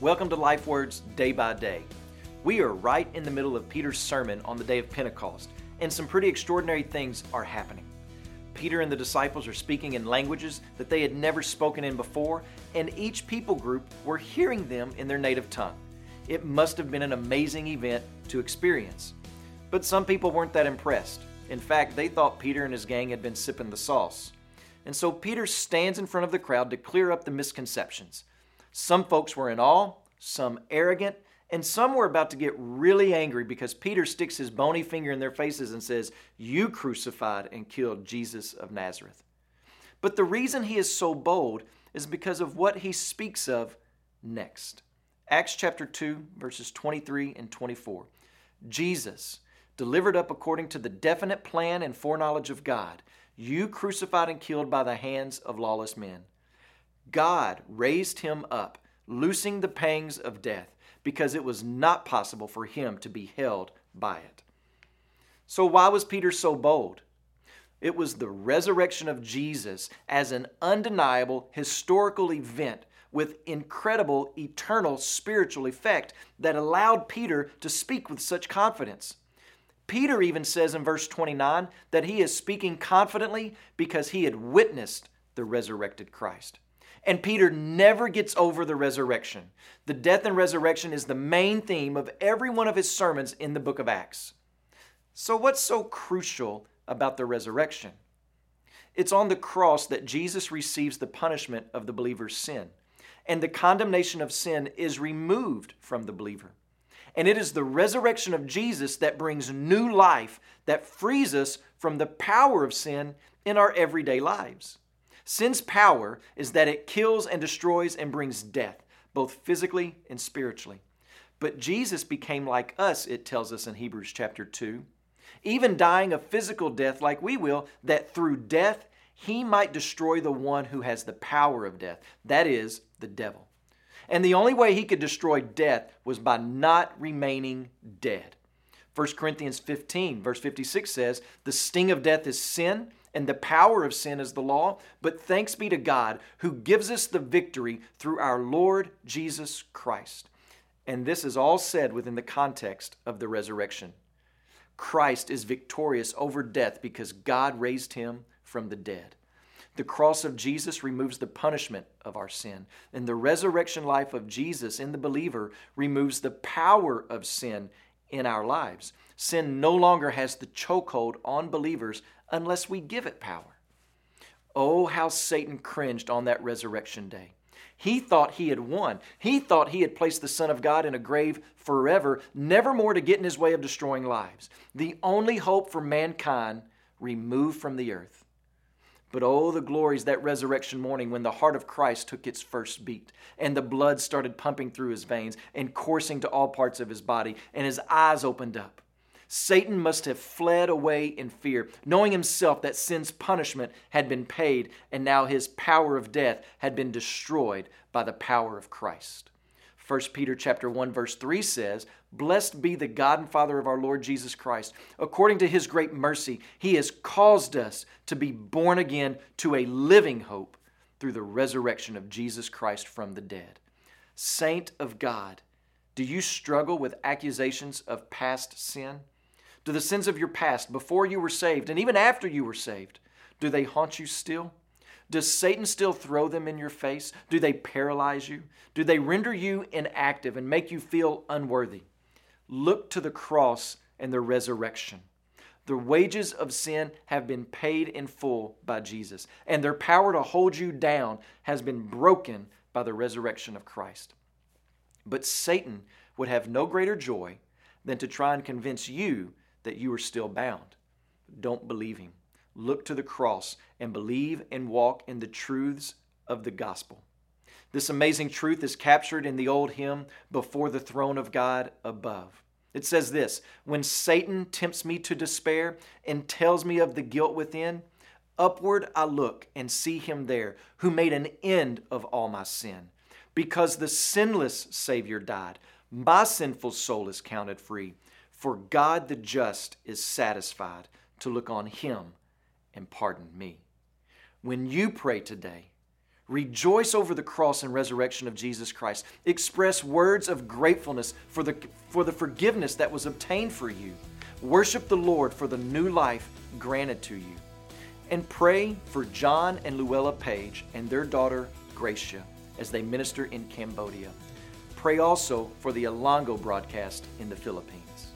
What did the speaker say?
Welcome to Life Words Day by Day. We are right in the middle of Peter's sermon on the day of Pentecost, and some pretty extraordinary things are happening. Peter and the disciples are speaking in languages that they had never spoken in before, and each people group were hearing them in their native tongue. It must have been an amazing event to experience. But some people weren't that impressed. In fact, they thought Peter and his gang had been sipping the sauce. And so Peter stands in front of the crowd to clear up the misconceptions. Some folks were in awe, some arrogant, and some were about to get really angry because Peter sticks his bony finger in their faces and says, You crucified and killed Jesus of Nazareth. But the reason he is so bold is because of what he speaks of next. Acts chapter 2, verses 23 and 24. Jesus, delivered up according to the definite plan and foreknowledge of God, you crucified and killed by the hands of lawless men. God raised him up, loosing the pangs of death, because it was not possible for him to be held by it. So, why was Peter so bold? It was the resurrection of Jesus as an undeniable historical event with incredible eternal spiritual effect that allowed Peter to speak with such confidence. Peter even says in verse 29 that he is speaking confidently because he had witnessed the resurrected Christ. And Peter never gets over the resurrection. The death and resurrection is the main theme of every one of his sermons in the book of Acts. So, what's so crucial about the resurrection? It's on the cross that Jesus receives the punishment of the believer's sin, and the condemnation of sin is removed from the believer. And it is the resurrection of Jesus that brings new life, that frees us from the power of sin in our everyday lives. Sin's power is that it kills and destroys and brings death, both physically and spiritually. But Jesus became like us, it tells us in Hebrews chapter 2, even dying a physical death like we will, that through death he might destroy the one who has the power of death, that is, the devil. And the only way he could destroy death was by not remaining dead. 1 Corinthians 15, verse 56 says, The sting of death is sin, and the power of sin is the law. But thanks be to God who gives us the victory through our Lord Jesus Christ. And this is all said within the context of the resurrection. Christ is victorious over death because God raised him from the dead. The cross of Jesus removes the punishment of our sin, and the resurrection life of Jesus in the believer removes the power of sin in our lives. Sin no longer has the chokehold on believers unless we give it power. Oh, how Satan cringed on that resurrection day. He thought he had won. He thought he had placed the Son of God in a grave forever, never more to get in his way of destroying lives. The only hope for mankind removed from the earth. But oh, the glories that resurrection morning when the heart of Christ took its first beat and the blood started pumping through his veins and coursing to all parts of his body and his eyes opened up. Satan must have fled away in fear, knowing himself that sin's punishment had been paid and now his power of death had been destroyed by the power of Christ. 1 Peter chapter 1 verse 3 says, "Blessed be the God and Father of our Lord Jesus Christ. According to his great mercy, he has caused us to be born again to a living hope through the resurrection of Jesus Christ from the dead." Saint of God, do you struggle with accusations of past sin? Do the sins of your past, before you were saved and even after you were saved, do they haunt you still? Does Satan still throw them in your face? Do they paralyze you? Do they render you inactive and make you feel unworthy? Look to the cross and the resurrection. The wages of sin have been paid in full by Jesus, and their power to hold you down has been broken by the resurrection of Christ. But Satan would have no greater joy than to try and convince you that you are still bound. Don't believe him. Look to the cross and believe and walk in the truths of the gospel. This amazing truth is captured in the old hymn, Before the Throne of God Above. It says this When Satan tempts me to despair and tells me of the guilt within, upward I look and see him there who made an end of all my sin. Because the sinless Savior died, my sinful soul is counted free. For God the just is satisfied to look on him and pardon me. When you pray today, Rejoice over the cross and resurrection of Jesus Christ. Express words of gratefulness for the, for the forgiveness that was obtained for you. Worship the Lord for the new life granted to you. And pray for John and Luella Page and their daughter Gracia as they minister in Cambodia. Pray also for the Alongo broadcast in the Philippines.